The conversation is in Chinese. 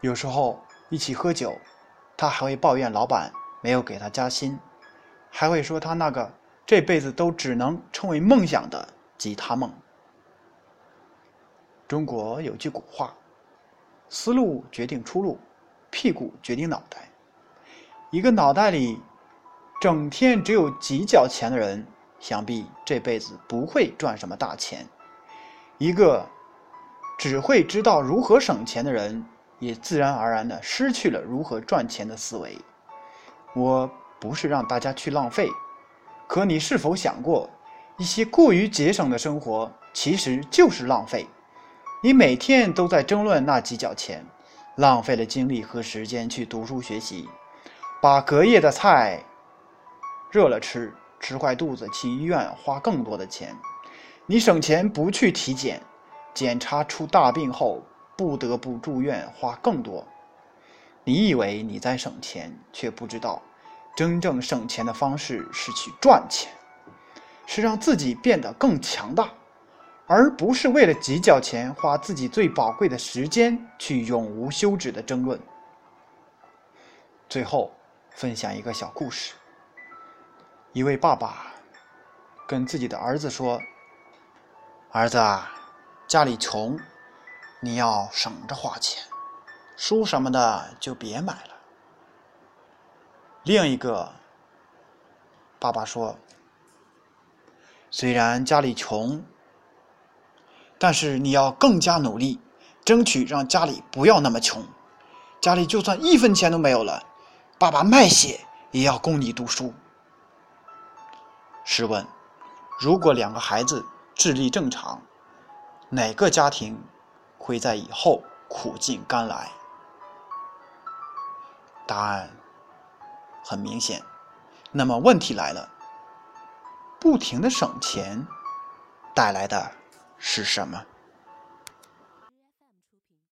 有时候一起喝酒，他还会抱怨老板没有给他加薪，还会说他那个这辈子都只能称为梦想的吉他梦。中国有句古话：“思路决定出路，屁股决定脑袋。”一个脑袋里整天只有几角钱的人，想必这辈子不会赚什么大钱；一个只会知道如何省钱的人，也自然而然的失去了如何赚钱的思维。我不是让大家去浪费，可你是否想过，一些过于节省的生活其实就是浪费？你每天都在争论那几角钱，浪费了精力和时间去读书学习，把隔夜的菜热了吃，吃坏肚子去医院花更多的钱。你省钱不去体检，检查出大病后不得不住院花更多。你以为你在省钱，却不知道，真正省钱的方式是去赚钱，是让自己变得更强大。而不是为了几角钱花自己最宝贵的时间去永无休止的争论。最后，分享一个小故事。一位爸爸跟自己的儿子说：“儿子啊，家里穷，你要省着花钱，书什么的就别买了。”另一个爸爸说：“虽然家里穷。”但是你要更加努力，争取让家里不要那么穷。家里就算一分钱都没有了，爸爸卖血也要供你读书。试问，如果两个孩子智力正常，哪个家庭会在以后苦尽甘来？答案很明显。那么问题来了，不停的省钱带来的。是什么？